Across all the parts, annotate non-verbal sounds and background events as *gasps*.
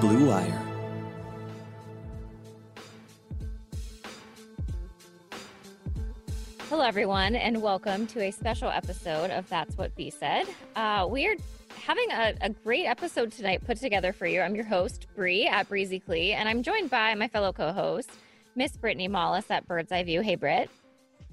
Blue Wire. Hello, everyone, and welcome to a special episode of That's What B Said. Uh, we are having a, a, great episode tonight put together for you. I'm your host, Bree at Breezy Clee, and I'm joined by my fellow co host, Miss Brittany Mollis at Bird's Eye View. Hey, Britt.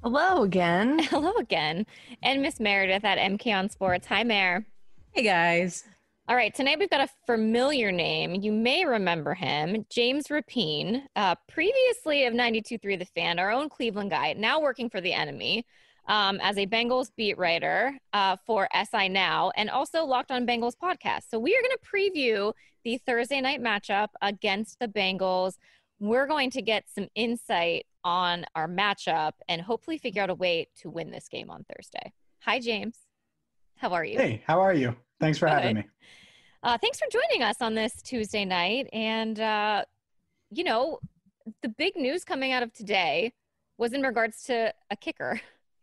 Hello again. *laughs* Hello again. And Miss Meredith at MK on Sports. Hi, Mare. Hey, guys. All right, tonight we've got a familiar name. You may remember him, James Rapien, uh, previously of 92.3 The Fan, our own Cleveland guy, now working for the enemy um, as a Bengals beat writer uh, for SI Now and also Locked on Bengals podcast. So we are going to preview the Thursday night matchup against the Bengals. We're going to get some insight on our matchup and hopefully figure out a way to win this game on Thursday. Hi, James. How are you? Hey, how are you? Thanks for Good. having me. Uh, thanks for joining us on this Tuesday night. And, uh, you know, the big news coming out of today was in regards to a kicker,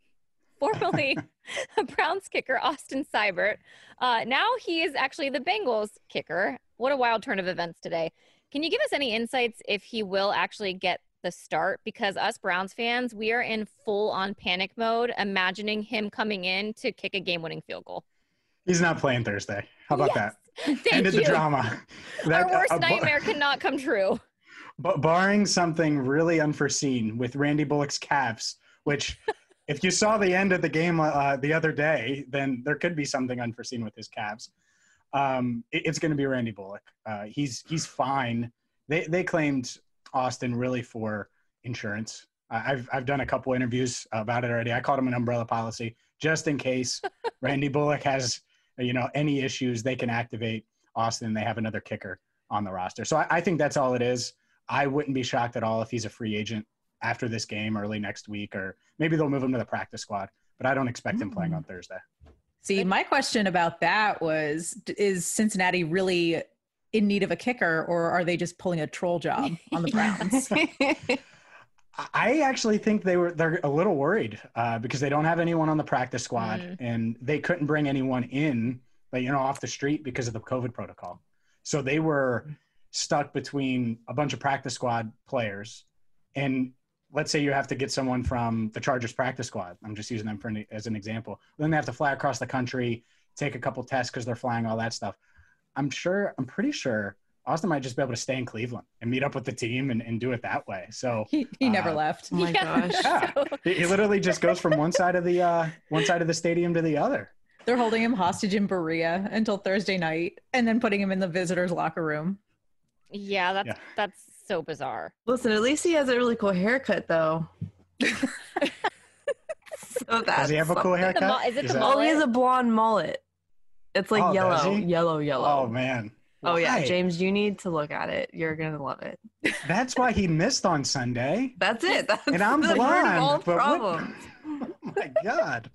*laughs* formerly a Browns kicker, Austin Seibert. Uh, now he is actually the Bengals kicker. What a wild turn of events today. Can you give us any insights if he will actually get the start? Because us Browns fans, we are in full on panic mode, imagining him coming in to kick a game winning field goal. He's not playing Thursday. How about Yes. *laughs* that? Thank Ended you. the drama. That- Our worst uh, bar- nightmare cannot come true. But barring something really unforeseen with Randy Bullock's calves, which *laughs* if you saw the end of the game uh, the other day, then there could be something unforeseen with his calves. Um, it- it's going to be Randy Bullock. Uh, he's he's fine. They they claimed Austin really for insurance. Uh, I've I've done a couple interviews about it already. I called him an umbrella policy just in case *laughs* Randy Bullock has you know any issues. They can activate Austin. They have another kicker on the roster. So I, I think that's all it is. I wouldn't be shocked at all if he's a free agent after this game, early next week, or maybe they'll move him to the practice squad. But I don't expect him playing hmm. on Thursday. See, my question about that was is Cincinnati really in need of a kicker or are they just pulling a troll job on the Browns? *laughs* *laughs* I actually think they were they're a little worried uh, because they don't have anyone on the practice squad Mm. and they couldn't bring anyone in, like you know, off the street because of the COVID protocol. So they were stuck between a bunch of practice squad players, and let's say you have to get someone from the Chargers practice squad. I'm just using them for an, as an example. Then they have to fly across the country, take a couple tests because they're flying all that stuff. I'm sure. I'm pretty sure. Austin might just be able to stay in Cleveland and meet up with the team and, and do it that way. So he he never Uh, left. Oh my *laughs* Yeah. gosh. yeah, So- he, he literally just goes from one side of the uh, one side of the stadium to the other. They're holding him hostage in Berea until Thursday night and then putting him in the visitors locker room. Yeah, that's Yeah. that's so bizarre. Listen, at least he has a really cool haircut, though. *laughs* so that's Does he have a cool haircut? The mu- is it the that- mullet? Oh, he has a blonde mullet. It's like Oh, yellow, yellow, yellow. Oh man. Oh, yeah, Why? James, you need to look at it. You're gonna love it. *laughs* That's why he missed on Sunday. That's it. That's And I'm the root of blonde. all but what- *laughs* oh my god.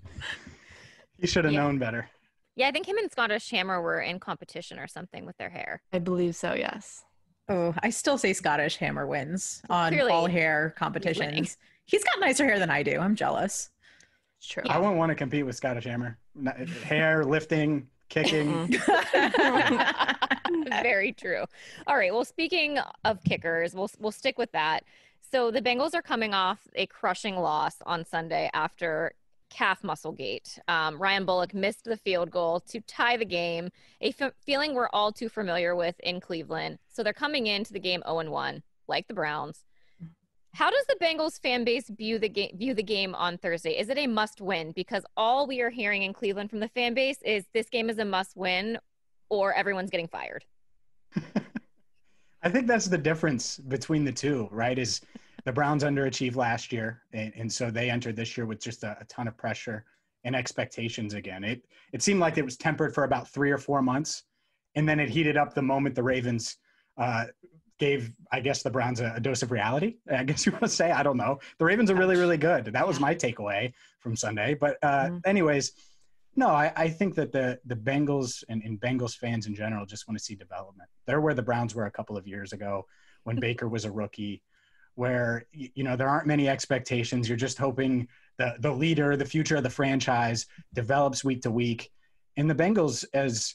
He should have Yeah. known better. Yeah, I think him and Scottish Hammer were in competition or something with their hair. I believe so. Yes. Oh, I still say Scottish Hammer wins on Clearly, all hair winning. competitions. He's got nicer hair than I do. I'm jealous. It's true. I wouldn't want to compete with Scottish Hammer. Hair, lifting, kicking. *laughs* Very true. All right. Well, speaking of kickers, we'll we'll stick with that. So the Bengals are coming off a crushing loss on Sunday after calf muscle gate. Um, Ryan Bullock missed the field goal to tie the game, a f- feeling we're all too familiar with in Cleveland. So they're coming into the game 0 1, like the Browns. How does the Bengals fan base view the game view the game on Thursday? Is it a must win? Because all we are hearing in Cleveland from the fan base is this game is a must win or everyone's getting fired. *laughs* I think that's the difference between the two, right? Is the Browns underachieved last year, and, and so they entered this year with just a, a ton of pressure and expectations again. It it seemed like it was tempered for about three or four months, and then it heated up the moment the Ravens uh, gave, I guess, the Browns a, a dose of reality. *laughs* I guess you want to say. I don't know. The Ravens are really, really good. That was my takeaway from Sunday. But uh, Mhm. anyways, no, I, I think that the the Bengals and, and Bengals fans in general just want to see development. They're where the Browns were a couple of years ago when *laughs* Baker was a rookie, where you know there aren't many expectations. You're just hoping the the leader, the future of the franchise, develops week to week. And the Bengals, as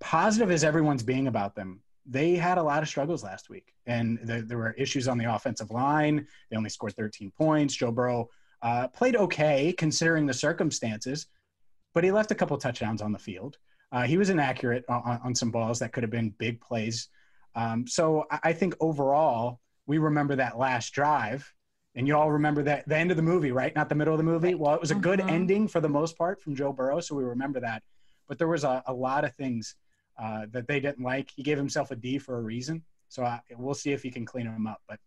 positive as everyone's being about them, they had a lot of struggles last week, and there, there were issues on the offensive line. They only scored 13 points. Joe Burrow uh, played okay considering the circumstances, but he left a couple touchdowns on the field. Uh, he was inaccurate on, on, some balls that could have been big plays. Um, so I, I think overall, we remember that last drive and you all remember that the end of the movie, right? Not the middle of the movie. Well, it was a good Mhm. ending for the most part from Joe Burrow, so we remember that. But there was a, a lot of things uh, that they didn't like. He gave himself a D for a reason, so I, we'll see if he can clean them up. But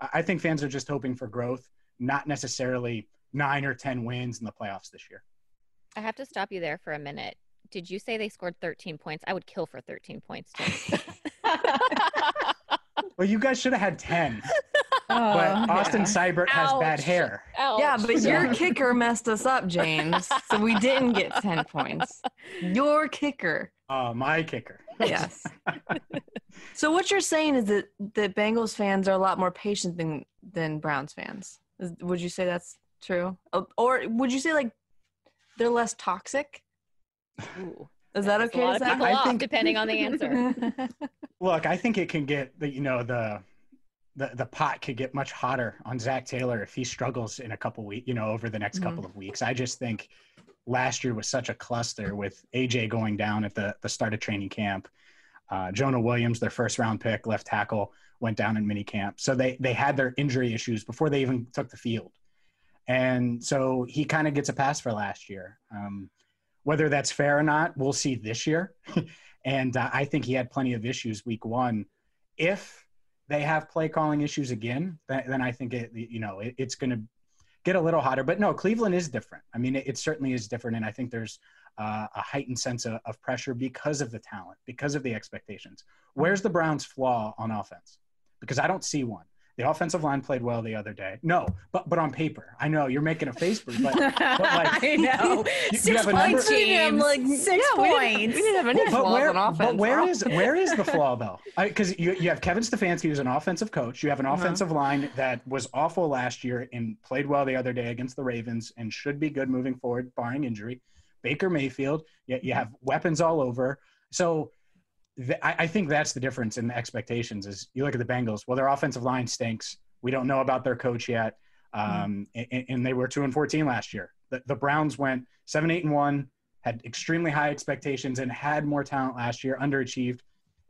I, I think fans are just hoping for growth, not necessarily nine or ten wins in the playoffs this year. I have to stop you there for a minute. Did you say they scored 13 points? I would kill for 13 points. Too. *laughs* *laughs* Well, you guys should have had ten, *laughs* Oh, but Austin yeah. Seibert has bad Ouch. hair. Yeah, but So- your kicker messed us up, James. So we didn't get 10 points. Your kicker. Uh, my kicker. Yes. *laughs* so what you're saying is that that Bengals fans are a lot more patient than than Browns fans. Is, would you say that's true? Or would you say like they're less toxic? Ooh, Is that okay? A lot Is of that- people I off, think- depending on the answer. *laughs* Look, I think it can get the you know the the the pot could get much hotter on Zac Taylor if he struggles in a couple weeks, you know, over the next Mhm. couple of weeks. I just think last year was such a cluster with AJ going down at the the start of training camp. Uh, Jonah Williams, their first round pick, left tackle, went down in mini camp. So they they had their injury issues before they even took the field, and so he kind of gets a pass for last year. Um, whether that's fair or not, we'll see this year. *laughs* and uh, I think he had plenty of issues week one. If they have play calling issues again, then, then I think it you know it, it's going to get a little hotter. But no, Cleveland is different. I mean, it, it certainly is different, and I think there's uh, a heightened sense of, of pressure because of the talent, because of the expectations. Where's the Browns' flaw on offense? Because I don't see one. The offensive line played well the other day. No, but but on paper, I know you're making a face, for it, but like- *laughs* I know. you Six have a number- points, James. like, Six yeah, we didn't- points. We didn't have any but flaws where, on offense. but where We're is where is the flaw though? Because you you have Kevin Stefanski, who's an offensive coach. You have an Uh-huh. offensive line that was awful last year and played well the other day against the Ravens and should be good moving forward, barring injury. Baker Mayfield, you, you have weapons all over. So th- I, I think that's the difference in the expectations. Is you look at the Bengals. Well, their offensive line stinks. We don't know about their coach yet, um, and, and they were two and fourteen last year. The, the Browns went seven, eight, and one had extremely high expectations and had more talent last year, underachieved,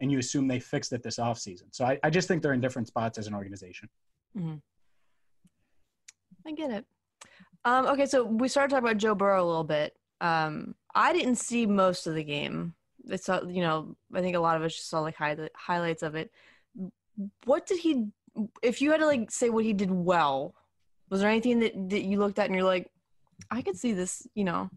and you assume they fixed it this offseason. So I, I just think they're in different spots as an organization. I get it. Um, okay, so we started talking about Joe Burrow a little bit. Um, I didn't see most of the game. It's uh, you know I think a lot of us just saw like high, highlights of it. What did he? If you had to like say what he did well, was there anything that that you looked at and you're like, I could see this. You know,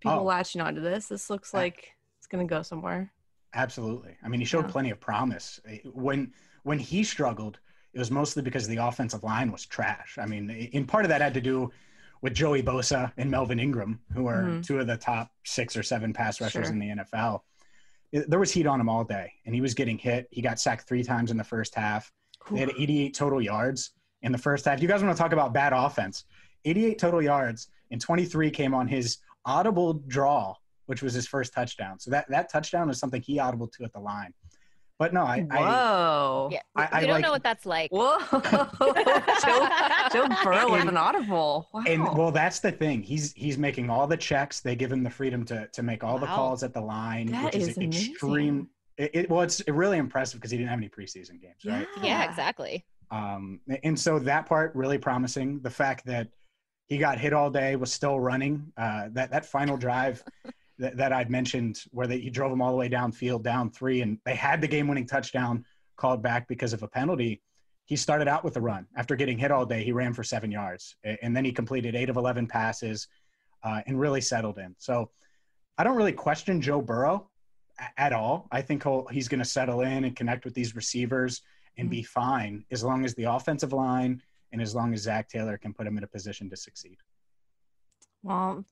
people Oh. latching onto this. This looks like it's gonna go somewhere. Absolutely. I mean, he showed Yeah. plenty of promise. When when he struggled, it was mostly because the offensive line was trash. I mean, in part of that had to do with Joey Bosa and Melvin Ingram, who are Mhm. two of the top six or seven pass rushers Sure. in the NFL. It- there was heat on him all day, and he was getting hit. He got sacked three times in the first half. They had 88 total yards in the first half. You guys want to talk about bad offense? 88 total yards, and 23 came on his audible draw, which was his first touchdown. So that that touchdown was something he audible to at the line. But no, I, I Whoa. Yeah, I- we I don't like- know what that's like. Whoa. *laughs* Joe, Joe Burrow with And- an audible. Wow. and well, that's the thing. He's he's making all the checks. They give him the freedom to to make all the calls at the line, That which is, is extreme. It, it, well, it's really impressive because he didn't have any preseason games, right? yeah, exactly. Um, and so that part really promising. The fact that he got hit all day was still running. Uh, that that final drive that, that I'd mentioned, where they, he drove them all the way downfield, down three, and they had the game-winning touchdown called back because of a penalty. He started out with a run after getting hit all day. He ran for seven yards, and then he completed eight of eleven passes, uh, and really settled in. So I don't really question Joe Burrow at all. I think he'll, he's going to settle in and connect with these receivers and be fine as long as the offensive line and as long as Zac Taylor can put him in a position to succeed. Well,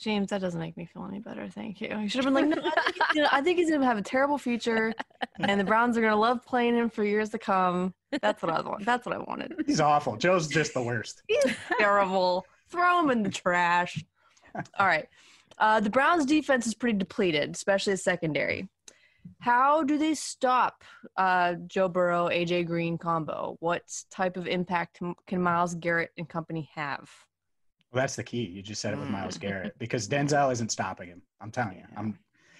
James, that doesn't make me feel any better. Thank you. You should have been like, no, I think, he's *laughs* gonna, I think he's gonna have a terrible future, and the Browns are gonna love playing him for years to come. That's what I want. That's what I wanted. He's awful. Joe's just the worst. He's terrible. Throw him in the trash. All right. Uh, the Browns' defense is pretty depleted, especially the secondary. How do they stop uh, Joe Burrow, AJ Green combo? What type of impact can Myles Garrett and company have? Well, that's the key. You just said it with Mm. Myles Garrett *laughs* because Denzel isn't stopping him. I'm telling you. I'm.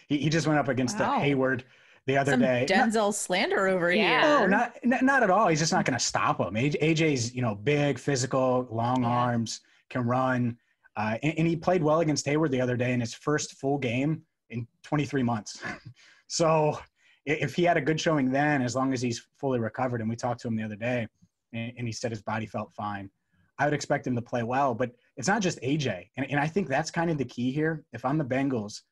He, he just went up against Wow. the Hayward the other Some day. Not- Denzel slander over Yeah. here. No, not n- not at all. He's just not going to stop him. AJ's you know big, physical, long Yeah. arms, can run, uh, and, and he played well against Hayward the other day in his first full game in 23 months. *laughs* so if he had a good showing then, as long as he's fully recovered, and we talked to him the other day, and, and he said his body felt fine, I would expect him to play well. But it's not just AJ, and, and I think that's kind of the key here. If I'm the Bengals,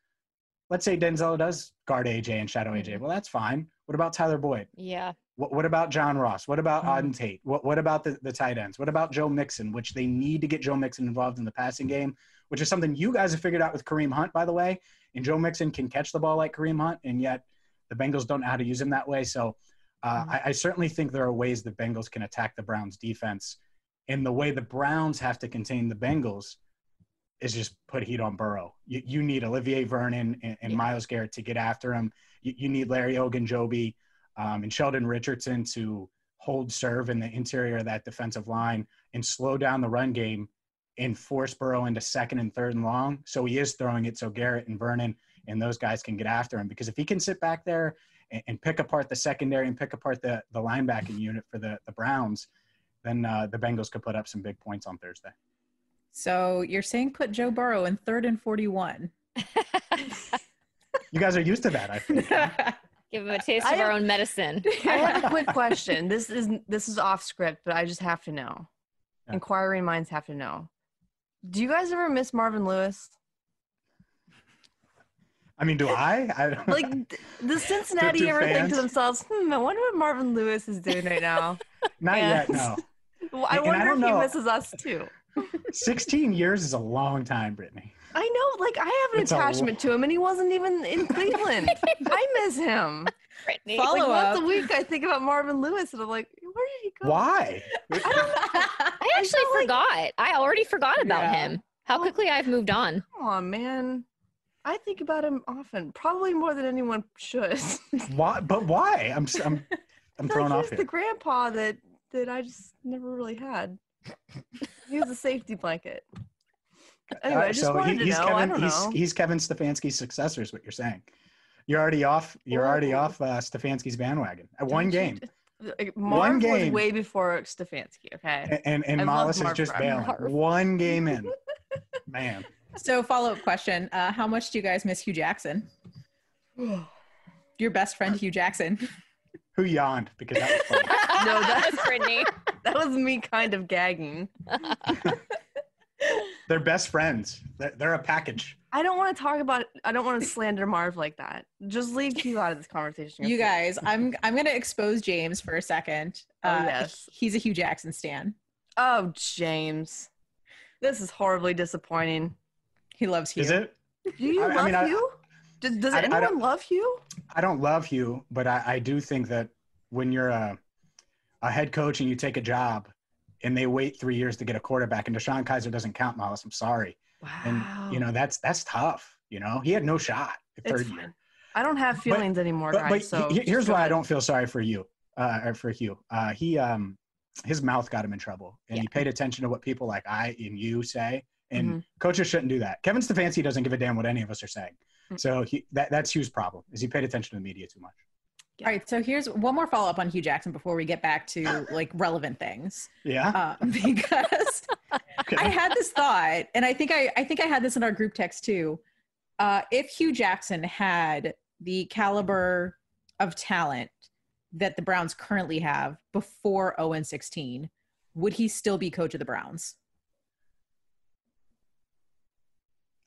let's say Denzel does guard AJ and shadow AJ, well that's fine. What about Tyler Boyd? Yeah. What, what about John Ross? What about Mhm. Auden Tate? What, what about the, the tight ends? What about Joe Mixon, which they need to get Joe Mixon involved in the passing game, which is something you guys have figured out with Kareem Hunt, by the way. And Joe Mixon can catch the ball like Kareem Hunt, and yet the Bengals don't know how to use him that way. So uh, Mhm. I, I certainly think there are ways the Bengals can attack the Browns defense. And the way the Browns have to contain the Bengals is just put heat on Burrow. You, you need Olivier Vernon and, and Yeah. Myles Garrett to get after him. You, you need Larry Ogunjobi um, and Sheldon Richardson to hold serve in the interior of that defensive line and slow down the run game and force Burrow into second and third and long. So he is throwing it so Garrett and Vernon and those guys can get after him. Because if he can sit back there and, and pick apart the secondary and pick apart the, the linebacking unit for the, the Browns, then uh, the Bengals could put up some big points on Thursday. So you're saying put Joe Burrow in third and 41. You guys are used to that, I think. *laughs* Give him a taste I of our have- own medicine. *laughs* I have a quick question. This is this is off script, but I just have to know. Yeah. Inquiring minds have to know. Do you guys ever miss Marvin Lewis? I mean, do I? I don't, *laughs* Like, th- does Cincinnati do ever think to themselves, "Hmm, I wonder what Marvin Lewis is doing right now." not yes. yet, no. Well, I And- and I wonder don't if know. he misses us too. *laughs* 16 years is a long time, Brittany. I know, like I have an It's a attachment to him, and he wasn't even in Cleveland. I miss him. *laughs* Brittany. Follow like once a week, I think about Marvin Lewis, and I'm like, where did he go? Why? I *laughs* actually felt like- forgot. I already forgot about Yeah. him. How quickly I've moved on. Oh, man. I think about him often, probably more than anyone should. Why? But why? I'm s- I'm I'm thrown like off he's here. the grandpa that that I just never really had. *laughs* he was a safety blanket. Anyway, I Uh, just wanted to he's know. Kevin. I don't he's know. he's Kevin Stefanski's successor. Is what you're saying? You're already off. You're already off uh, Stefanski's bandwagon. At one Don't you game, d- like, Marv was game. way before Stefanski. Okay. A- and and I Mollis is just bailing. Marv. One *laughs* game in, man. so follow up question: uh, How much do you guys miss Hue Jackson? *sighs* Your best friend Hue Jackson. Who yawned because that was funny. No, *laughs* that that's- was Brittany. *laughs* that was me kind of gagging. *laughs* They're best friends. They're, they're a package. I don't want to talk about. I don't want to slander Marv like that. Just leave Hue out of this conversation. You guys, I'm I'm gonna expose James for a second. Oh, Uh, yes. he's a Hue Jackson stan. Oh, James, this is horribly disappointing. He loves Hue. Is it? Do you I- I love mean, I- Hue? Does, does I- I anyone don't- love Hue? I don't love Hue, but I, I do think that when you're a, a head coach and you take a job and they wait three years to get a quarterback and DeShone Kizer doesn't count, Miles. I'm sorry. Wow. And, you know, that's that's tough. You know, he had no shot third year. I don't have But- feelings anymore, But, guys. but so he- here's why I don't feel sorry for you, uh, or for Hue. Uh, he, um, his mouth got him in trouble and he paid attention to what people like I and you say. And Mm-hmm. coaches shouldn't do that. Kevin Stefanski doesn't give a damn what any of us are saying. Mm. So he, that, that's Hue's problem is he paid attention to the media too much. All right, so here's one more follow up on Hue Jackson before we get back to like relevant things. Yeah. Uh, *laughs* because Okay. I had this thought, and I think I, I think I had this in our group text too. Uh, if Hue Jackson had the caliber of talent that the Browns currently have before 0 and 16, would he still be coach of the Browns?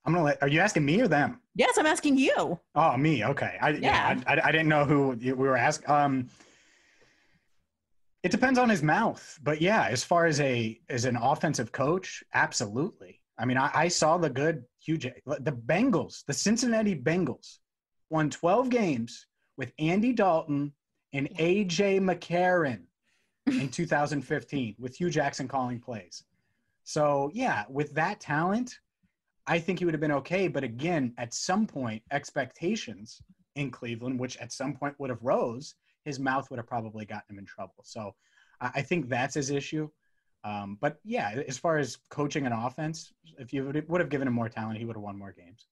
I'm gonna let. Are you asking me or them? Yes, I'm asking you. Oh, me. Okay. I, yeah. Yeah. I, I, I didn't know who we were asking. Um, it depends on his mouth, but yeah, as far as a as an offensive coach, absolutely. I mean, I, I saw the good Hue. J- The Bengals, the Cincinnati Bengals, won 12 games with Andy Dalton and AJ McCarron in 2015 with Hue Jackson calling plays. So yeah, with that talent, I think he would have been okay. But again, at some point, expectations in Cleveland, which at some point would have rose, his mouth would have probably gotten him in trouble. So I, think that's his issue. Um, but yeah, as far as coaching an offense, if you would, would have given him more talent, he would have won more games.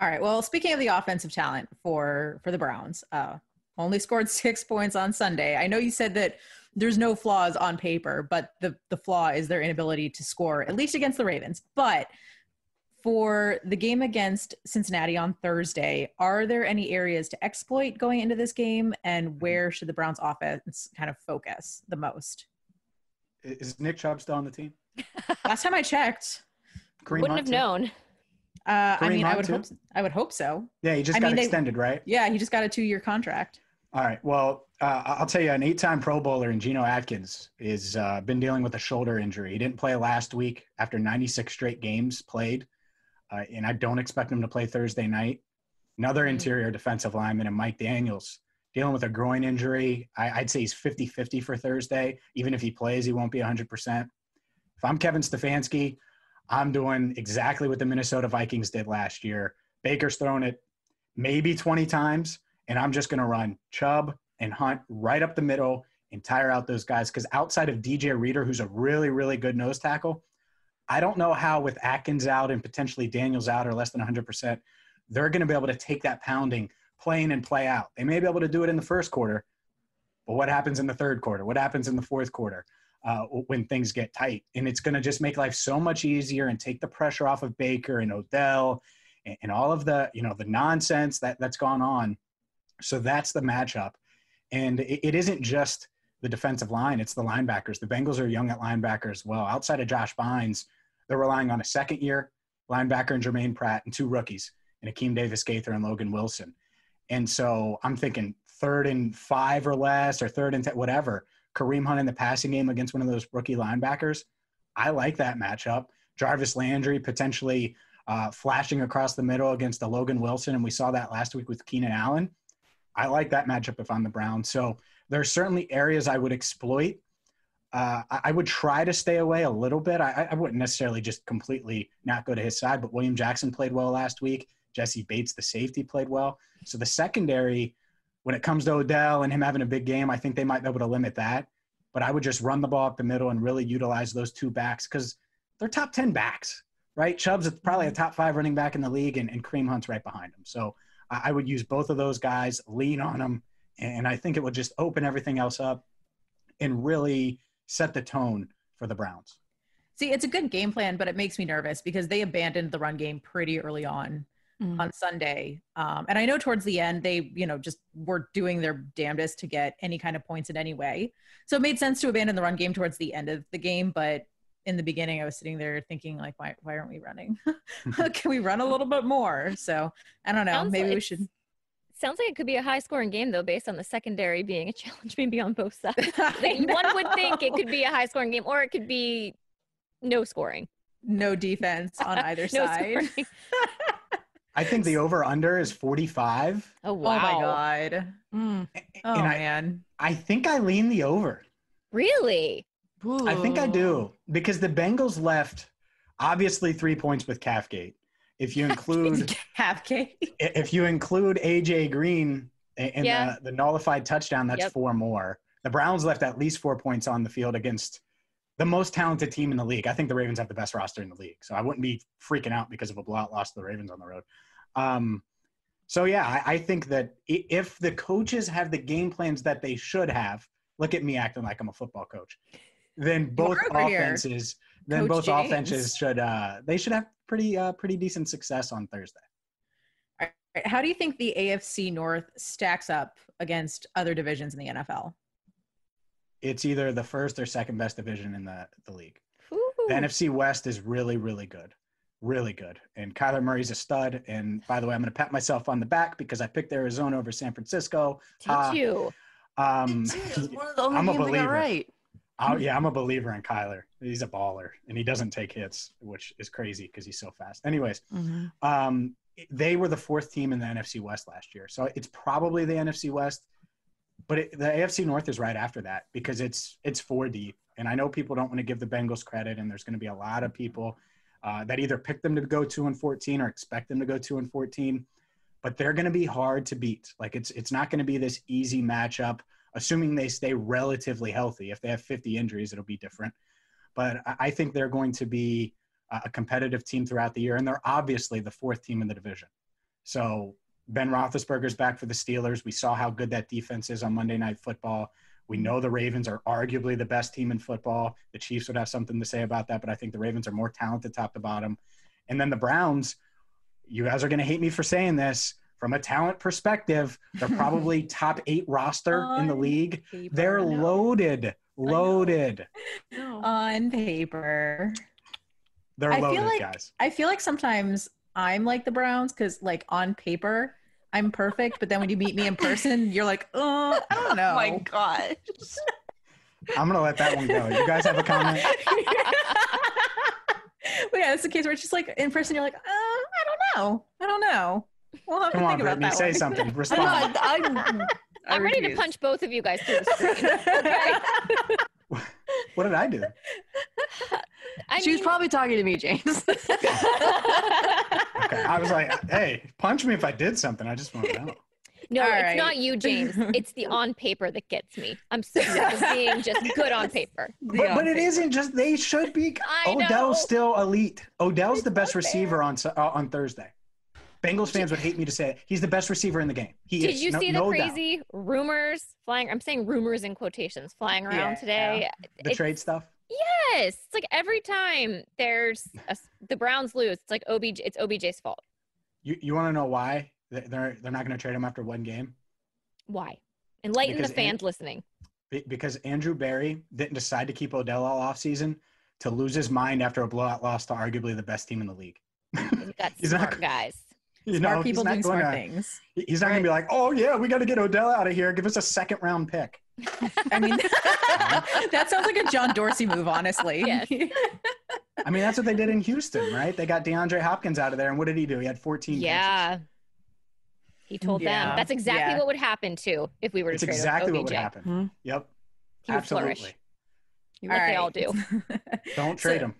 All right. Well, speaking of the offensive talent for for the Browns, uh, only scored *laughs* six points on Sunday. I know you said that there's no flaws on paper, but the the flaw is their inability to score, at least against the Ravens. But for the game against Cincinnati on Thursday, are there any areas to exploit going into this game, and Mm-hmm. where should the Browns offense kind of focus the most? Is Nick Chubb still on the team? *laughs* Last time I checked, Kareem Wouldn't Hunt have too? known. uh, I Kareem mean, I would too? hope I would hope so. Yeah, he just I got mean, they- extended, right? Yeah, he just got a two year contract. All right. Well, uh, I'll tell you, an eight-time Pro Bowler in Geno Atkins is uh, been dealing with a shoulder injury. He didn't play last week after 96 straight games played, uh, and I don't expect him to play Thursday night. Another Mhm. interior defensive lineman, and Mike Daniels, dealing with a groin injury. I, I'd say he's 50-50 for Thursday. Even if he plays, he won't be 100%. If I'm Kevin Stefanski, I'm doing exactly what the Minnesota Vikings did last year. Baker's thrown it maybe 20 times and I'm just going to run Chubb and Hunt right up the middle and tire out those guys. Because outside of DJ Reader, who's a really, really good nose tackle, I don't know how with Atkins out and potentially Daniels out or less than 100%, they're going to be able to take that pounding, play in and play out. They may be able to do it in the first quarter, but what happens in the third quarter? What happens in the fourth quarter? Uh, when things get tight, and it's going to just make life so much easier and take the pressure off of Baker and Odell and, and all of the you know the nonsense that that's gone on so that's the matchup. And it, it isn't just the defensive line, it's the linebackers. The Bengals are young at linebacker as well. Outside of Josh Bynes, they're relying on a second year linebacker in Germaine Pratt and two rookies, and Akeem Davis Gaither and Logan Wilson. And so I'm thinking third and five or less, or third and whatever. Kareem Hunt in the passing game against one of those rookie linebackers. I like that matchup. Jarvis Landry potentially uh, flashing across the middle against the Logan Wilson, and we saw that last week with Keenan Allen. I like that matchup if I'm the Browns. So there are certainly areas I would exploit. Uh, I, I would try to stay away a little bit. I, I wouldn't necessarily just completely not go to his side, but William Jackson played well last week. Jessie Bates, the safety, played well. So the secondary, when it comes to Odell and him having a big game, I think they might be able to limit that. But I would just run the ball up the middle and really utilize those two backs because they're top 10 backs, right? Chubb's probably a top five running back in the league, and, and Kareem Hunt's right behind him. So I would use both of those guys, lean on them, and I think it would just open everything else up and really set the tone for the Browns. See, it's a good game plan, but it makes me nervous because they abandoned the run game pretty early on Mhm. on Sunday. Um, and I know towards the end they, you know, just were doing their damnedest to get any kind of points in any way. So it made sense to abandon the run game towards the end of the game, but in the beginning I was sitting there thinking like, why why aren't we running? *laughs* *laughs* Can we run a little bit more? So I don't know. Sounds Maybe like- we should. Sounds like it could be a high scoring game though, based on the secondary being a *laughs* challenge maybe on both sides. *laughs* Like, one would think it could be a high scoring game, or it could be no scoring. no defense on *laughs* either No side. I think the over under is 45. Oh Oh my god. Mm. Oh and I, man. I think I lean the over. Really? I think I do because the Bengals left obviously three points with Calfgate. *laughs* *laughs* If you include Half K. if you include AJ Green and Yeah. the, the nullified touchdown, that's Yep. four more. The Browns left at least four points on the field against the most talented team in the league. I think the Ravens have the best roster in the league, so I wouldn't be freaking out because of a blowout loss to the Ravens on the road. Um, so yeah, I, I think that if the coaches have the game plans that they should have, look at me acting like I'm a football coach. Then both over here, offenses, then Coach both James. offenses should uh, they should have pretty uh, pretty decent success on Thursday. Right. How do you think the AFC North stacks up against other divisions in the NFL? it's either the first or second best division in the, the league. The NFC West is really, really good. Really good. And Kyler Murray's a stud. And by the way, I'm going to pat myself on the back because I picked Arizona over San Francisco. Did uh, you? Um, It's one of the *laughs* only I'm a games I got believer. right. I- yeah, I'm a believer in Kyler. He's a baller and he doesn't take hits, which is crazy because he's so fast. Anyways, Mhm. um, they were the fourth team in the NFC West last year. So it's probably the NFC West, but it, the AFC North is right after that because it's it's four deep. And I know people don't want to give the Bengals credit, and there's going to be a lot of people uh, that either pick them to go two and fourteen or expect them to go two and fourteen. but they're going to be hard to beat. Like it's it's not going to be this easy matchup, assuming they stay relatively healthy. If they have 50 injuries, it'll be different. But I- think they're going to be a competitive team throughout the year, and they're obviously the fourth team in the division. So Ben Roethlisberger's back for the Steelers. We saw how good that defense is on Monday Night Football. We know the Ravens are arguably the best team in football. The Chiefs would have something to say about that, but I think the Ravens are more talented top to bottom. And then the Browns, you guys are going to hate me for saying this. From a talent perspective, they're *laughs* probably top eight roster in the league. paper. They're know. loaded, loaded. No. on paper. They're I feel loaded, like- guys. I feel like sometimes I'm like the Browns because, like, on paper, I'm perfect, but then when you meet me in person, you're like, oh, I don't know. Oh my god. I'm going to let that one go. You guys have a comment? *laughs* but yeah, it's the case where it's just like in person, you're like, oh, I don't know, I don't know. We'll have Come to on, think about Brittany, that say one. something. I *laughs* know, Respond. I, I, *laughs* I I'm ready to punch both of you guys through the *laughs* screen. What did I do? I She was probably talking to me, James. Okay. I was like, hey, punch me if I did something. I just want to know. no, All it's right. not you, James. It's the on paper that gets me. I'm so sick of being just good on paper. But, but it isn't just they should be. I know. Odell's still elite. Odell's the best not receiver on uh, on Thursday. Bengals fans would hate me to say it. He's the best receiver in the game. He Did is. you no, see the no doubt. crazy rumors flying? I'm saying rumors in quotations flying around Yeah. today. the It's- trade stuff? Yes, it's like every time there's a, the Browns lose, it's like OBJ. It's OBJ's fault. You you want to know why They- they're they're not going to trade him after one game? Why? Enlighten Because the fans listening. Because Andrew Berry didn't decide to keep Odell all offseason to lose his mind after a blowout loss to arguably the best team in the league. You got *laughs* He's not- guys. You Smart know, people he's not doing going smart to- things. He's not going to be like, oh yeah, we got to get Odell out of here. Give us a second round pick. *laughs* I mean, *laughs* that sounds like a John Dorsey move, honestly. Yes. *laughs* I mean, that's what they did in Houston, right? They got DeAndre Hopkins out of there, and what did he do? He had 14 catches. Yeah. He told Yeah. them that's exactly Yeah. what would happen too if we were to It's trade exactly OBJ. what would happen. Hmm. Yep, He would absolutely. flourish. Like they all do. Don't trade So- him.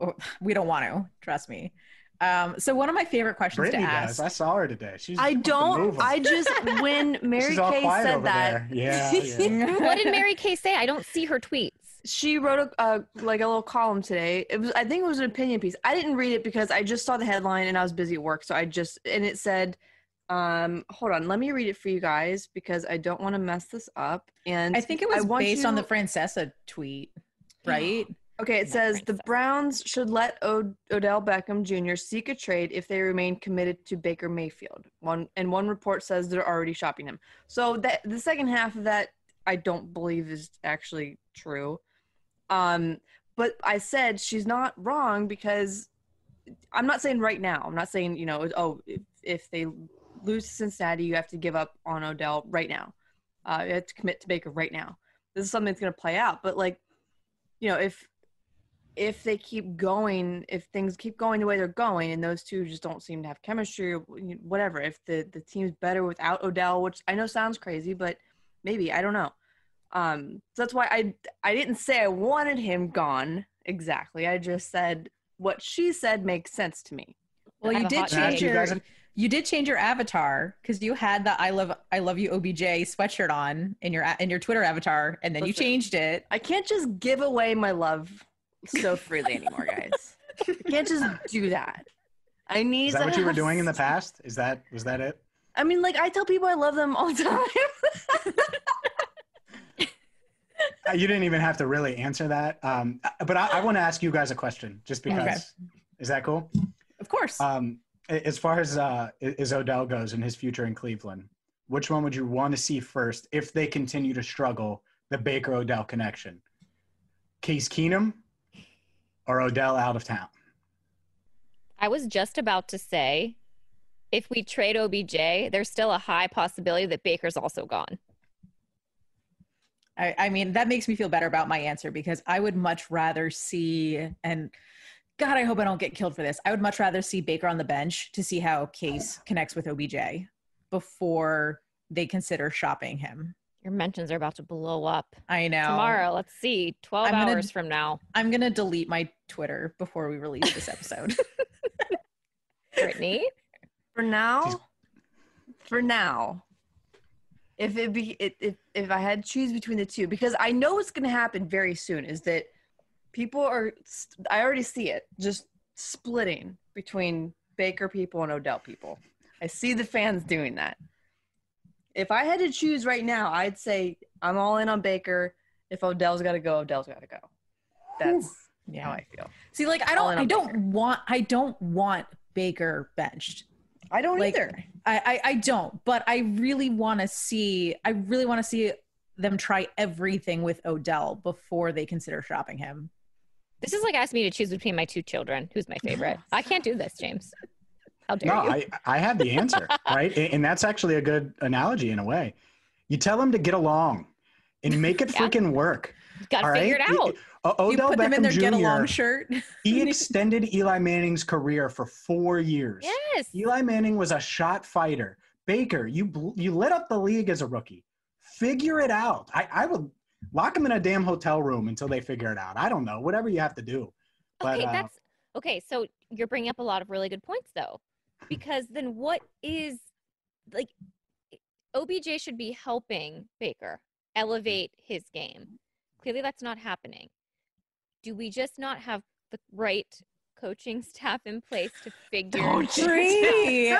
Oh, we don't want to. Trust me. Um, so one of my favorite questions Brittany to does. ask. I saw her today. She's I don't. I just *laughs* when Mary She's all Kay quiet said over that, there. Yeah, *laughs* yeah. what did Mary Kay say? I don't see her tweets. she wrote a uh, like a little column today. It was I think it was an opinion piece. I didn't read it because I just saw the headline and I was busy at work. So I just and it said, um, hold on, let me read it for you guys because I don't want to mess this up. And I think it was want based on the you- Francesa tweet, right? *gasps* *gasps* Okay, it says the. Browns should let Od- Odell Beckham Jr. seek a trade if they remain committed to Baker Mayfield. One and one report says they're already shopping him. So that the second half of that I don't believe is actually true. Um, but I said she's not wrong because I'm not saying right now. I'm not saying you know oh if, if they lose to Cincinnati you have to give up on Odell right now. Uh, you have to commit to Baker right now. This is something that's going to play out. But like you know if if they keep going, if things keep going the way they're going, and those two just don't seem to have chemistry or whatever, if the the team's better without Odell, which I know sounds crazy, but maybe I don't know. Um, so that's why I I didn't say I wanted him gone exactly. I just said what she said makes sense to me. Well, you did hot Can I ask change your you did change your avatar because you had the I love I love you OBJ sweatshirt on in your in your Twitter avatar, and then you changed it. I can't just give away my love so freely anymore, guys. I can't just *laughs* do that. I need. Is that what you were doing in the past? Is that was that it? I mean, like I tell people I love them all the time. Uh, You didn't even have to really answer that. Um, uh, but I, I want to ask you guys a question, just because. Okay. Is that cool? Of course. Um, as far as uh, as Odell goes and his future in Cleveland, which one would you want to see first if they continue to struggle? The Baker Odell connection, Case Keenum, or Odell out of town? I was just about to say, if we trade OBJ, there's still a high possibility that Baker's also gone. I, I mean, that makes me feel better about my answer because I would much rather see, and God, I hope I don't get killed for this. I would much rather see Baker on the bench to see how Case connects with OBJ before they consider shopping him. Your mentions are about to blow up I know. tomorrow. Let's see, 12 gonna- hours from now. I'm going to delete my Twitter before we release this episode. *laughs* Brittany, For now, for now, if it be if if, if I had to choose between the two, because I know what's going to happen very soon, is that people are. I already see it just splitting between Baker people and Odell people. I see the fans doing that. If I had to choose right now, I'd say I'm all in on Baker. If Odell's got to go, Odell's got to go. That's how Yeah. I feel. See, like I don't I don't Baker. want I don't want Baker benched. I don't Like, either. I, I I don't, but I really want to see I really want to see them try everything with Odell before they consider shopping him. This is like asking me to choose between my two children. Who's my favorite? *sighs* I can't do this, James. How dare No, you? I, I have the answer, *laughs* right? And and that's actually a good analogy in a way. You tell them to get along and make it *laughs* Yeah. freaking work. Got to figure right? it out. O- you Odell put them in Beckham their get along Jr. shirt. *laughs* He extended Eli Manning's career for four years. Yes. Eli Manning was a shot fighter. Baker, you bl- you lit up the league as a rookie. Figure it out. I, I would lock him in a damn hotel room until they figure it out. I don't know. Whatever you have to do. But okay, uh, that's okay. So you're bringing up a lot of really good points, though, because then what is like OBJ should be helping Baker elevate his game. Clearly, that's not happening. Do we just not have the right coaching staff in place to figure? Don't you-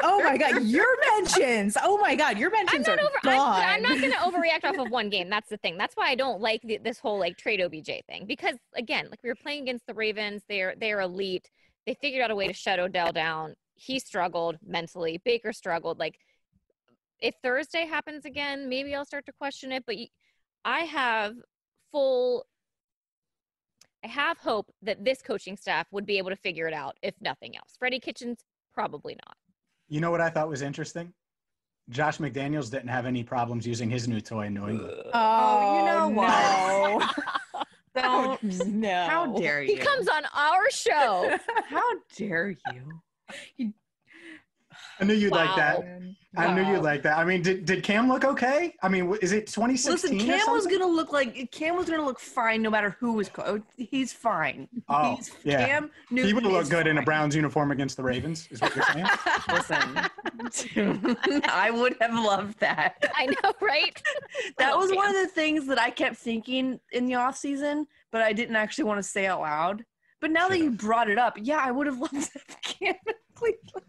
Oh my god, your mentions. Oh my god, your I'm mentions not are over. I'm. I'm not going to overreact off of one game. That's the thing. That's why I don't like the, this whole like trade OBJ thing because again, like we were playing against the Ravens. They're they're elite. They figured out a way to shut Odell down. He struggled mentally. Baker struggled. Like if Thursday happens again, maybe I'll start to question it. But I have full. I have hope that this coaching staff would be able to figure it out, if nothing else. Freddie Kitchens, probably not. you know what I thought was interesting? Josh McDaniels didn't have any problems using his new toy in New England. Oh, you know oh, no. *laughs* Don't. no. How dare you? He comes on our show. *laughs* How dare you? I knew you'd like that. Wow. I knew you'd like that. I mean, did, did Cam look okay? I mean, is it 2016 Listen, or Cam was gonna look like Cam was gonna look fine no matter who was. Co- oh, he's fine. Oh, he's, yeah. Cam He would look is good in a. Browns uniform against the Ravens, is what you're saying? *laughs* Listen, *laughs* I would have loved that. I know, right? *laughs* That love was one of the things that I kept thinking in the off season, but I didn't actually want to say out loud. But now that you brought it up, yeah, I would have *laughs* loved to have Cam in *laughs* Cleveland.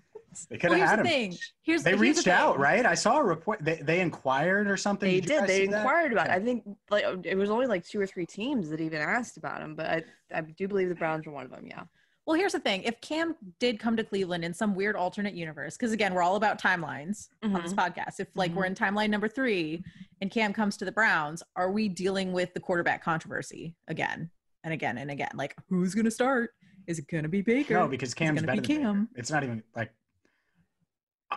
They could have here's had the him. thing. Here's They here's the reached out, right? I saw a report. They, they inquired or something. They you did. They see that? inquired about. It. I think like it was only like two or three teams that even asked about him, but I I do believe the Browns were one of them. Yeah. Well, here's the thing. If Cam did come to Cleveland in some weird alternate universe, because again, we're all about timelines on Mm-hmm. this podcast. If like we're in timeline number three and Cam comes to the Browns, are we dealing with the quarterback controversy again and again and again? Like, who's going to start? Is it going to be Baker? No, because Cam's gonna better be than Baker. Cam. It's not even like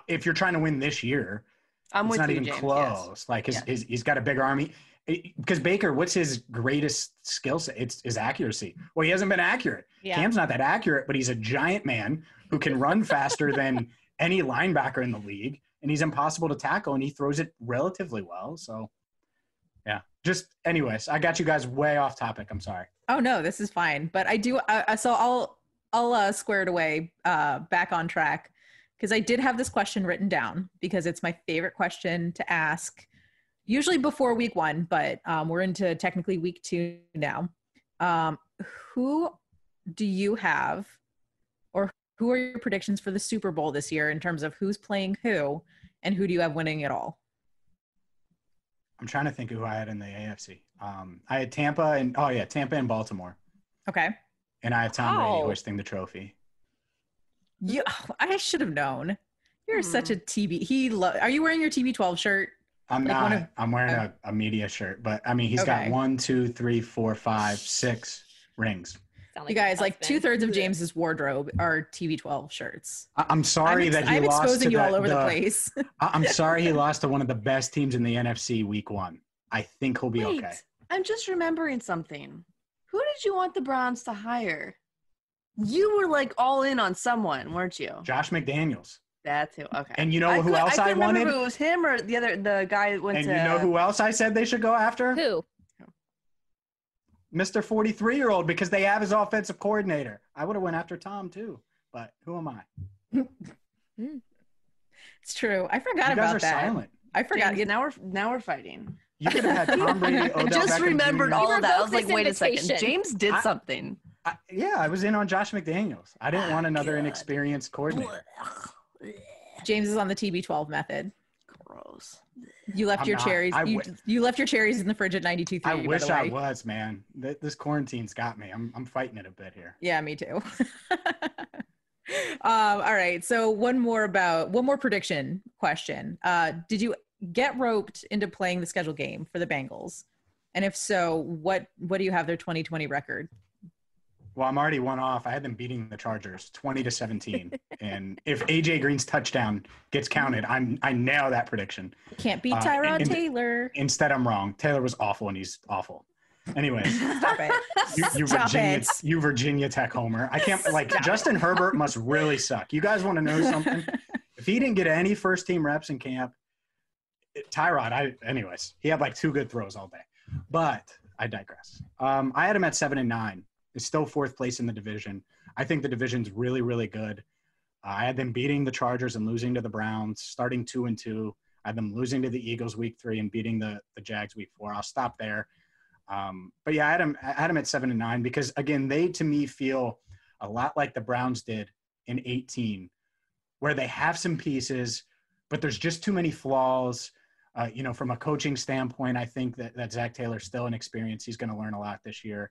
if you're trying to win this year, I'm it's not you, even James. close. Yes. Like his, Yeah. his, he's got a bigger army. Eh, it- Because Baker, what's his greatest skill set? It's his accuracy. Well, he hasn't been accurate. Yeah. Cam's not that accurate, but he's a giant man who can run faster *laughs* than any linebacker in the league, and he's impossible to tackle, and he throws it relatively well. So, yeah. Just, anyways, I got you guys way off topic. I'm sorry. Oh no, this is fine. But I do. Uh, so I'll I'll uh, square it away uh, back on track because I did have this question written down because it's my favorite question to ask. Usually before week one, but um, we're into technically week two now. Um, who do you have, or who are your predictions for the Super Bowl this year in terms of who's playing who, and who do you have winning it all? I'm trying to think of who I had in the AFC. Um, I had Tampa and, oh, yeah, Tampa and Baltimore. Okay. And I have Tom Brady Wow. hoisting the trophy. You, *laughs* I should have known. You're such Hmm. a TB. He. Lo- are you wearing your TB12 shirt? I'm Like not. of- I'm wearing uh, a, a media shirt, but I mean, he's Okay. got one, two, three, four, five, six rings. Sound You guys, like two thirds of James's wardrobe are TB12 shirts. I- I'm sorry I'm, ex- that he I'm lost exposing to you the, all over the, the- place. *laughs* I- I'm sorry he lost to one of the best teams in the NFC Week One. I think he'll be Wait, okay. I'm just remembering something. Who did you want the Browns to hire? You were like all in on someone, weren't you? Josh McDaniels, That's who. Okay. and you know who could- else I, couldn't remember wanted, If it was him or the other, the guy that went and to. you know who else I said they should go after? Who? Mr. 43 year old, because they have his offensive coordinator. I would have went after Tom too, but who am I? *laughs* It's true. I forgot you guys about are that. silent. I forgot. James, now we're now we're fighting. You could have had *laughs* Tom Brady, Odell Just Beckham remembered Jr. all of that. I was like, this wait a second. James did I- something. I, yeah, I was in on Josh McDaniels. I didn't want ah, another God. inexperienced coordinator. James is on the TB12 method. Gross. You left I'm your not. cherries. I you, you left your cherries in the fridge at 92.3. I by wish I was, man. Th- This quarantine's got me. I'm I'm fighting it a bit here. Yeah, me too. *laughs* um, all right. So one more about one more prediction question. Uh, did you get roped into playing the schedule game for the Bengals? And if so, what what do you have their 2020 record? Well, I'm already one off. I had them beating the Chargers 20 to 17. *laughs* and if AJ Green's touchdown gets counted, I'm I nail that prediction. Can't beat Uh, Tyrod and- Taylor. Instead, I'm wrong. Taylor was awful and he's awful. Anyway, *laughs* Stop it. *laughs* you, you Stop Virginia it. you Virginia Tech homer. I can't like Justin Herbert must really suck. You guys want to know something? if he didn't get any first team reps in camp, Tyrod, I anyways, he had like two good throws all day. But I digress. Um, I had him at seven and nine. It's still fourth place in the division. I think the division's really, really good. Uh, I had them beating the Chargers and losing to the Browns, starting two and two. I had them losing to the Eagles week three and beating the the Jags week four. I'll stop there. Um, but yeah, I had them, I had them at seven and nine because again, they to me feel a lot like the Browns did in 18, where they have some pieces, but there's just too many flaws. Uh, you know, from a coaching standpoint, I think that, that Zac Taylor's still inexperienced. He's going to learn a lot this year.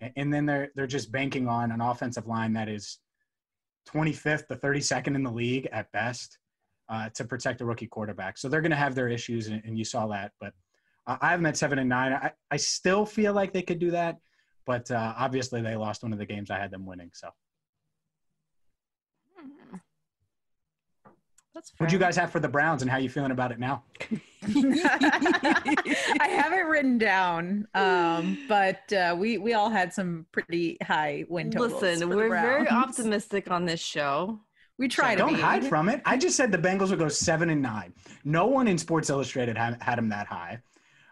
And, then they're they're just banking on an offensive line that is 25th to 32nd in the league at best uh, to protect a rookie quarterback. So they're going to have their issues, and, and you saw that. But I I have them at seven and nine. I, I still feel like they could do that, but uh, obviously they lost one of the games I had them winning. So That's fair. what'd you guys have for the Browns, and how you feeling about it now? *laughs* *laughs* I have it written down, um, but uh, we we all had some pretty high win totals. Listen, for we're very optimistic on this show. We try to Don't be. hide from it. I just said the Bengals would go seven and nine. No one in Sports Illustrated had, had them that high.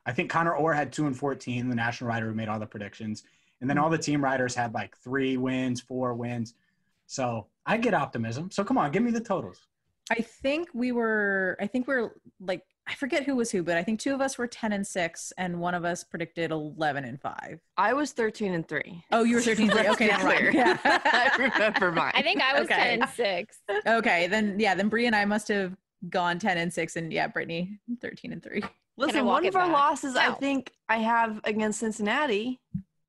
I think Connor Orr had two and fourteen, the national writer who made all the predictions, and then all the team writers had like three wins, four wins. So I get optimism. So come on, give me the totals. I think we were. I think we're like. I forget who was who, but I think two of us were ten and six, and one of us predicted eleven and five. I was 13 and 3. Oh, you were thirteen. and three. *laughs* Okay, never mind. Yeah. *laughs* I remember mine. I think I was Okay. 10 and 6. okay, then yeah, then Bree and I must have gone ten and six, and yeah, Brittany thirteen and three. *laughs* Listen, one of our back? losses I think I have against Cincinnati.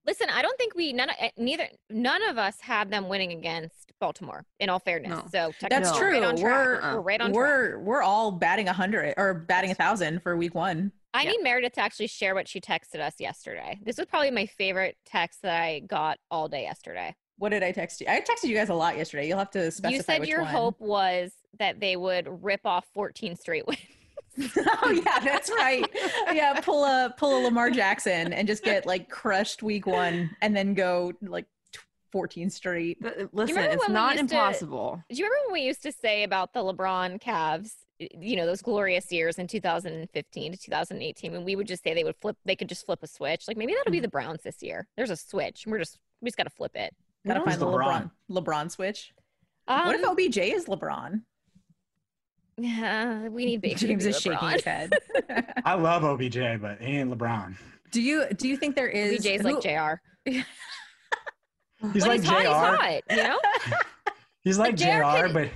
Listen, I don't think we none eh, neither none of us had them winning against Baltimore. In all fairness, No. so That's No. true. Right on track. We're Uh-uh. We're right on track. we're we're all batting a hundred or batting a thousand for week one. I Yeah. need Meredith to actually share what she texted us yesterday. This was probably my favorite text that I got all day yesterday. What did I text you? I texted you guys a lot yesterday. You'll have to specify you said which your one. hope was that they would rip off 14 straight wins. *laughs* oh yeah, that's right. Yeah, pull a pull a Lamar Jackson and just get like crushed week one, and then go like t- fourteen straight. Th- Listen, it's not used to- impossible. Do you remember when we used to say about the LeBron Cavs? You know those glorious years in 2015 to 2018 when we would just say they would flip, they could just flip a switch. Like maybe that'll Mm-hmm. be the Browns this year. There's a switch. We're just we just got to flip it. Gotta find the LeBron LeBron? LeBron switch. Um, what if OBJ is LeBron? Yeah, *laughs* we need Baker. James to be is shaking his head. *laughs* I love OBJ, but he ain't LeBron. do you do you think there is BJ's who- like Jr. *laughs* He's when like he's hot, he's JR. hot. You know, *laughs* He's like But JR JR, can- but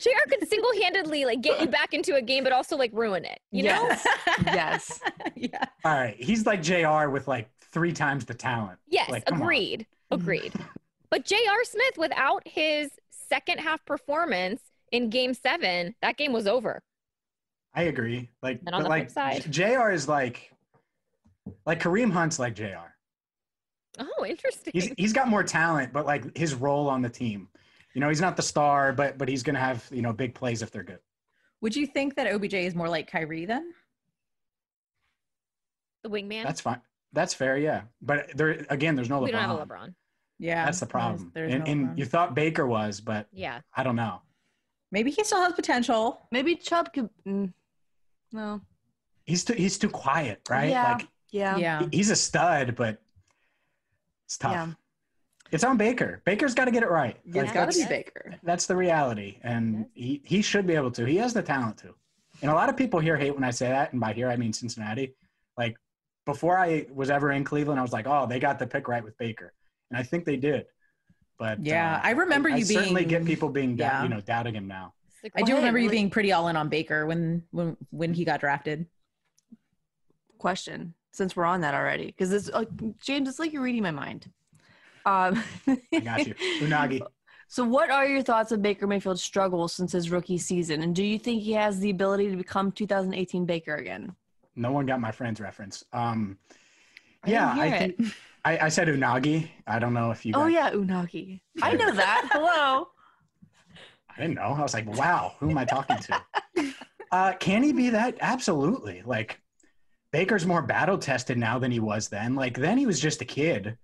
Jr. could single-handedly like get you back into a game, but also like ruin it. You know? yes. *laughs* yes. yeah. all right, he's like JR with like three times the talent. Yes, Like, come on. agreed. Agreed. *laughs* But JR Smith, without his second half performance in game seven, that game was over. I agree. Like, And on but the like flip side- JR is like, like Kareem Hunt's like JR. Oh, interesting. He's he's got more talent, but like his role on the team, you know, he's not the star, but but he's gonna have you know big plays if they're good. Would you think that OBJ is more like Kyrie then? the wingman. That's fine. That's fair, yeah. But there again, there's no we LeBron. don't have a LeBron. Yeah. That's the problem. there's and no and you thought Baker was, but Yeah. I don't know. Maybe he still has potential. Maybe Chubb could. Mm, no. He's too he's too quiet, right? Yeah. Like Yeah. Yeah. he's a stud, but it's tough. Yeah. It's on Baker. Baker's got to get it right. It's Like, got to that's, be Baker. that's the reality, and he he should be able to. He has the talent to. And a lot of people here hate when I say that, and by here I mean Cincinnati. Like before I was ever in Cleveland, I was like, oh, they got the pick right with Baker, and I think they did. But Yeah, uh, I remember you certainly being- certainly get people being dou- yeah. you know doubting him now. Like, I do well, remember you being pretty all in on Baker when when when he got drafted. Question, since we're on that already, because it's like James, it's like you're reading my mind. Um, I got you, Unagi. *laughs* So, what are your thoughts of Baker Mayfield's struggles since his rookie season, and do you think he has the ability to become 2018 Baker again? No one got my friend's reference. Um, yeah, I think. I, I said Unagi. I don't know if you. Oh yeah, Unagi. I know *laughs* that. Hello. I didn't know. I was like, wow, who am I talking to? *laughs* uh, can he be that? Absolutely. Like Baker's more battle tested now than he was then. Like then he was just a kid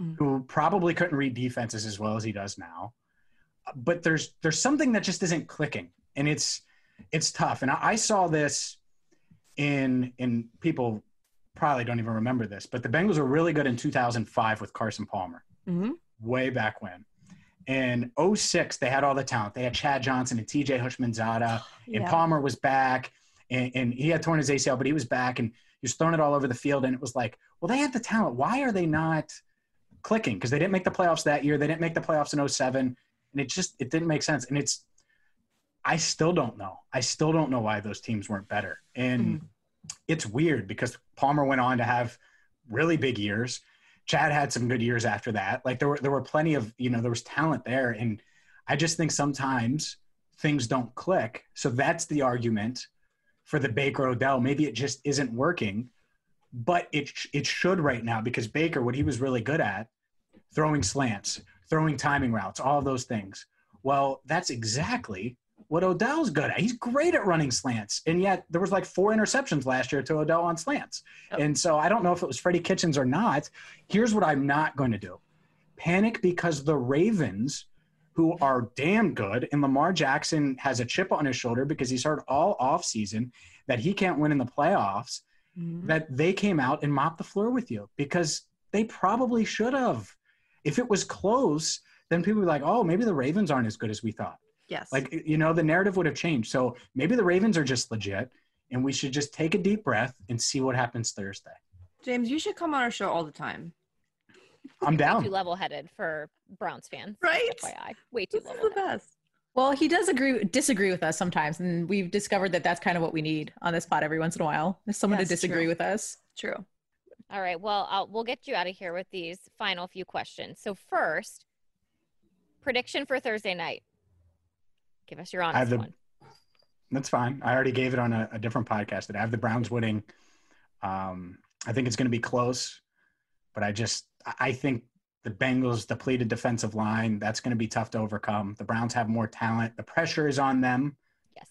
Mm. who probably couldn't read defenses as well as he does now. But there's there's something that just isn't clicking, and it's it's tough. And I, I saw this in in people probably don't even remember this, but the Bengals were really good in 2005 with Carson Palmer hmm way back when. In 06, they had all the talent. They had Chad Johnson and TJ Houshmandzadeh, and Palmer was back, and, and he had torn his ACL, but he was back, and he was throwing it all over the field. And it was like, well, they had the talent. Why are they not clicking? Because they didn't make the playoffs that year. They didn't make the playoffs in 07, and it just it didn't make sense. And it's, I still don't know. I still don't know why those teams weren't better. And mm-hmm. it's weird because Palmer went on to have really big years. Chad had some good years after that. Like there were there were plenty of you know there was talent there, and I just think sometimes things don't click. So that's the argument for the Baker Odell. Maybe it just isn't working, but it it should right now because Baker, what he was really good at, throwing slants, throwing timing routes, all of those things. Well, that's exactly what Odell's good at. He's great at running slants, and yet there was like four interceptions last year to Odell on slants. Yep. And so I don't know if it was Freddie Kitchens or not. Here's what I'm not going to do: panic because the Ravens, who are damn good, and Lamar Jackson has a chip on his shoulder because he's heard all offseason that he can't win in the playoffs. Mhm. That they came out and mopped the floor with you because they probably should have. If it was close, then people would be like, "Oh, maybe the Ravens aren't as good as we thought." Yes. Like, you know, the narrative would have changed. So maybe the Ravens are just legit, and we should just take a deep breath and see what happens Thursday. James, you should come on our show all the time. I'm down. Too level-headed for Browns fans. Right? FYI, way too This is the level-headed. best. Well, he does agree disagree with us sometimes, and we've discovered that that's kind of what we need on this pod every once in a while. Is someone Yes, to disagree true. with us. True. All right. Well, I'll, we'll get you out of here with these final few questions. So first, prediction for Thursday night. Give us your i have honest the- one. That's fine. I already gave it on a, a different podcast that I have the Browns winning. Um, I think it's going to be close, but I just I- think the Bengals depleted defensive line. That's going to be tough to overcome. The Browns have more talent. The pressure is on them. Yes.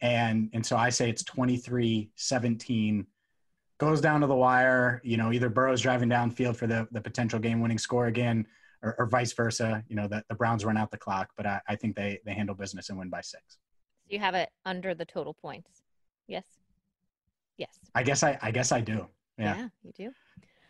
and and so I say it's 23-17 goes down to the wire you know either Burrow's driving downfield for the the potential game winning score again or, or vice versa you know the, the Browns run out the clock but I, I think they they handle business and win by six You have it under the total points. Yes. Yes. I guess I I guess I do yeah, you do.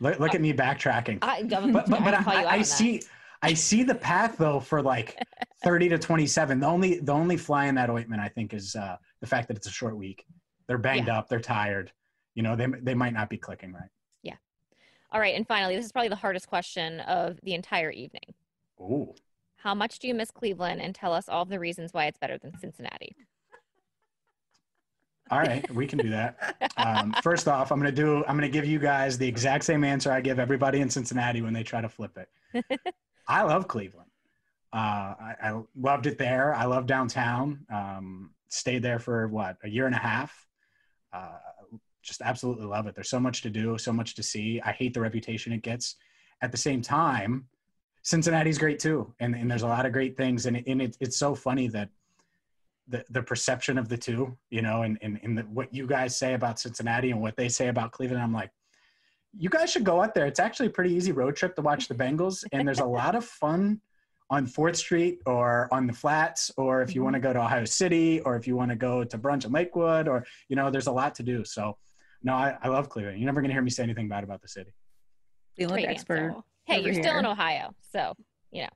Look, look at me backtracking I, but but, but I'll call you out I, I on that. see I see the path though for like *laughs* 30 to 27 the only the only fly in that ointment I think is uh the fact that it's a short week they're banged up they're tired you know they they might not be clicking right Yeah. All right, and finally, this is probably the hardest question of the entire evening. Ooh. How much do you miss Cleveland? And tell us all the reasons why it's better than Cincinnati. All right, we can do that. Um, *laughs* first off, I'm going to do. I'm going to give you guys the exact same answer I give everybody in Cincinnati when they try to flip it. *laughs* I love Cleveland. Uh, I, I loved it there. I love downtown. Um, stayed there for what a year and a half. Uh, just absolutely love it. There's so much to do, so much to see. I hate the reputation it gets. At the same time, Cincinnati's great too, and, and there's a lot of great things. And, it, and it, it's so funny that the the perception of the two, you know, and and, and the, what you guys say about Cincinnati and what they say about Cleveland. I'm like, you guys should go out there. It's actually a pretty easy road trip to watch the Bengals, and there's a lot of fun on Fourth Street or on the flats, or if you want to go to Ohio City, or if you want to go to brunch in Lakewood, or you know, there's a lot to do. So, no, I, I love Cleveland. You're never gonna hear me say anything bad about the city. Cleveland Great expert. Hey, over you're still in. Ohio, so you know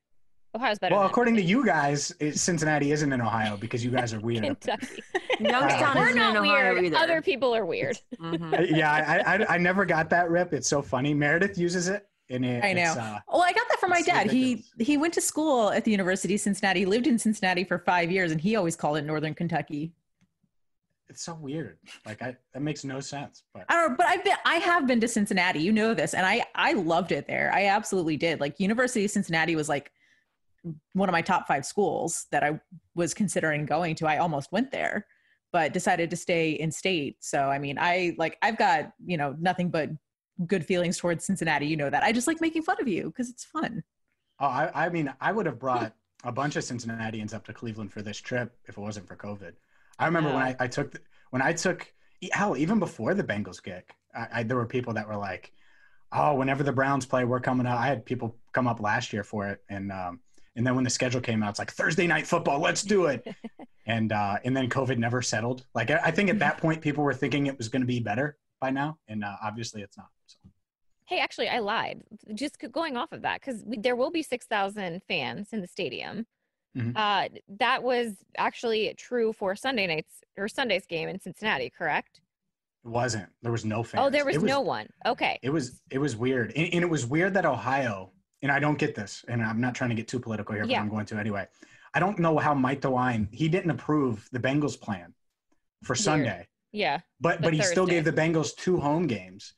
Ohio's better. Well, than according to you guys, it, Cincinnati isn't in Ohio because you guys are *laughs* weird. Kentucky. *laughs* Youngstown We're isn't not in Ohio weird. either. Other people are weird. Mhm. Uh, *laughs* yeah, I, I I never got that rip. It's so funny. Meredith uses it, and it, I know. It's, uh, Well, I got that from my It's dad. He ridiculous. he went to school at the University of Cincinnati. He lived in Cincinnati for five years, and he always called it Northern Kentucky. it's so weird. Like I, that makes no sense. But I don't know, but I've been I have been to Cincinnati. You know this, and I I loved it there. I absolutely did. Like University of Cincinnati was like one of my top five schools that I was considering going to. I almost went there, but decided to stay in state. So I mean, I like I've got you know nothing but good feelings towards Cincinnati. You know that. I just like making fun of you because it's fun. oh, I, I mean, I would have brought *laughs* a bunch of Cincinnatians up to Cleveland for this trip if it wasn't for COVID. I remember when I, I took the, when I took hell even before the Bengals kick, I, I, there were people that were like, "Oh, whenever the Browns play, we're coming out." I had people come up last year for it, and um, and then when the schedule came out, it's like Thursday night football, let's do it. *laughs* and uh, and then COVID never settled. Like I, I think at that *laughs* point, people were thinking it was going to be better by now, and uh, obviously it's not. So. Hey, actually, I lied. Just going off of that, because there will be 6,000 fans in the stadium. Mhm. Uh, that was actually true for Sunday nights or Sunday's game in Cincinnati, correct? It wasn't. There was no fans. Oh, there was, It no one. Okay. It was it was weird, and, and it was weird that Ohio. And I don't get this, and I'm not trying to get too political here, but Yeah. I'm going to anyway. I don't know how Mike DeWine he didn't approve the Bengals plan for Sunday, Yeah. but but he still gave the Bengals two home games,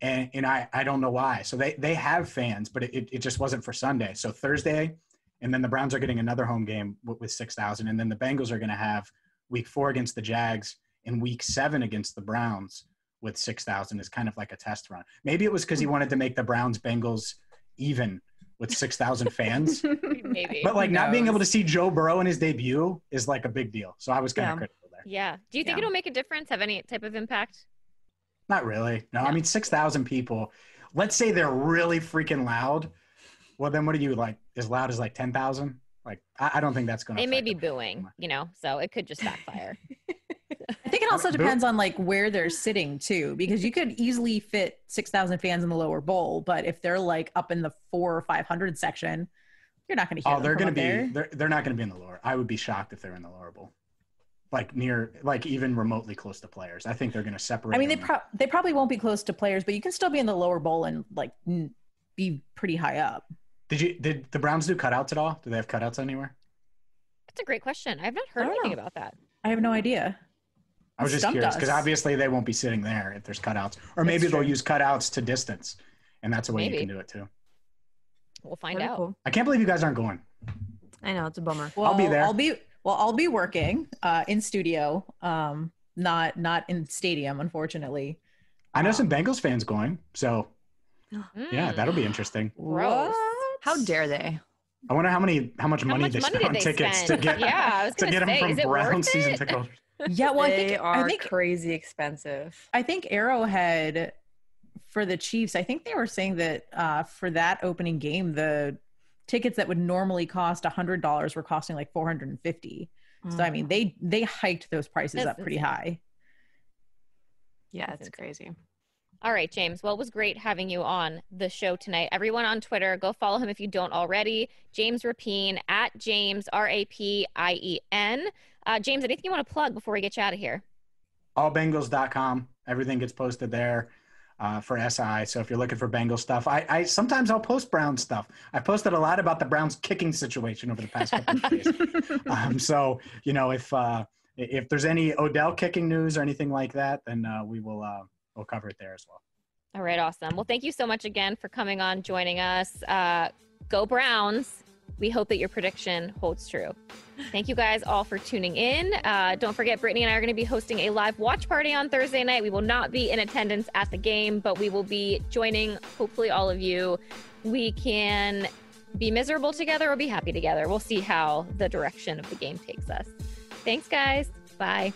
and and I I don't know why. So they they have fans, but it it just wasn't for Sunday. So Thursday, and then the Browns are getting another home game with, with six thousand, and then the Bengals are going to have Week Four against the Jags and Week Seven against the Browns with six thousand is kind of like a test run. Maybe it was because he wanted to make the Browns Bengals even with six thousand fans. *laughs* Maybe. But like not being able to see Joe Burrow in his debut is like a big deal. So I was kind Yeah. of critical there. yeah. Do you think Yeah. it'll make a difference? Have any type of impact? Not really. No, I mean six thousand people. Let's say they're really freaking loud. Well, then what are you like? As loud as like ten thousand? Like I, I don't think that's going to. They may be booing, you know, so it could just backfire. *laughs* I think it also depends on like where they're sitting too, because you could easily fit six thousand fans in the lower bowl, but if they're like up in the four or five hundred section, you're not going to hear. Oh, they're going going to to be. They're, they're not going to be in the lower. I would be shocked if they're in the lower bowl, like near, like even remotely close to players. I think they're going to separate. I mean, they pro- they probably won't be close to players, but you can still be in the lower bowl and like n- be pretty high up. Did you? Did the Browns do cutouts at all? Do they have cutouts anywhere? That's a great question. I've not heard anything know. about that. I have no idea. I was just Stumped curious because obviously they won't be sitting there if there's cutouts, or maybe they'll use cutouts to distance, and that's a way Maybe. you can do it too. We'll find That'd out. cool. I can't believe you guys aren't going. I know it's a bummer. Well, I'll be there. I'll be well. I'll be working uh, in studio, um, not not in stadium, unfortunately. I know Um, some Bengals fans going, so *gasps* yeah, Mm. that'll be interesting. Gross. How dare they? I wonder how many how much How money much they money spent did on they tickets spend? to get *laughs* Yeah, I was to gonna get them say, from is it worth Brown season it? ticket holders. Yeah, well, I they think are I think crazy expensive. I think Arrowhead for the Chiefs. I think they were saying that uh, for that opening game, the tickets that would normally cost a hundred dollars were costing like four hundred and fifty. So I mean, they they hiked those prices That's up pretty insane. high. yeah, it's crazy. All right, James. Well, it was great having you on the show tonight. Everyone on Twitter, go follow him if you don't already. James Rapien at James R A P I E N. Uh, James, anything you want to plug before we get you out of here? allbengals.com. Everything gets posted there uh, for SI. So if you're looking for Bengal stuff, I, I sometimes I'll post Brown stuff. I posted a lot about the Browns kicking situation over the past couple of days. *laughs* um, so you know if uh, if there's any Odell kicking news or anything like that, then uh, we will uh, we'll cover it there as well. All right, awesome. Well, thank you so much again for coming on, joining us. Uh, go Browns. We hope that your prediction holds true. Thank you guys all for tuning in. Uh, don't forget, Brittany and I are going to be hosting a live watch party on Thursday night. We will not be in attendance at the game, but we will be joining, hopefully, all of you. We can be miserable together or be happy together. We'll see how the direction of the game takes us. Thanks, guys. Bye.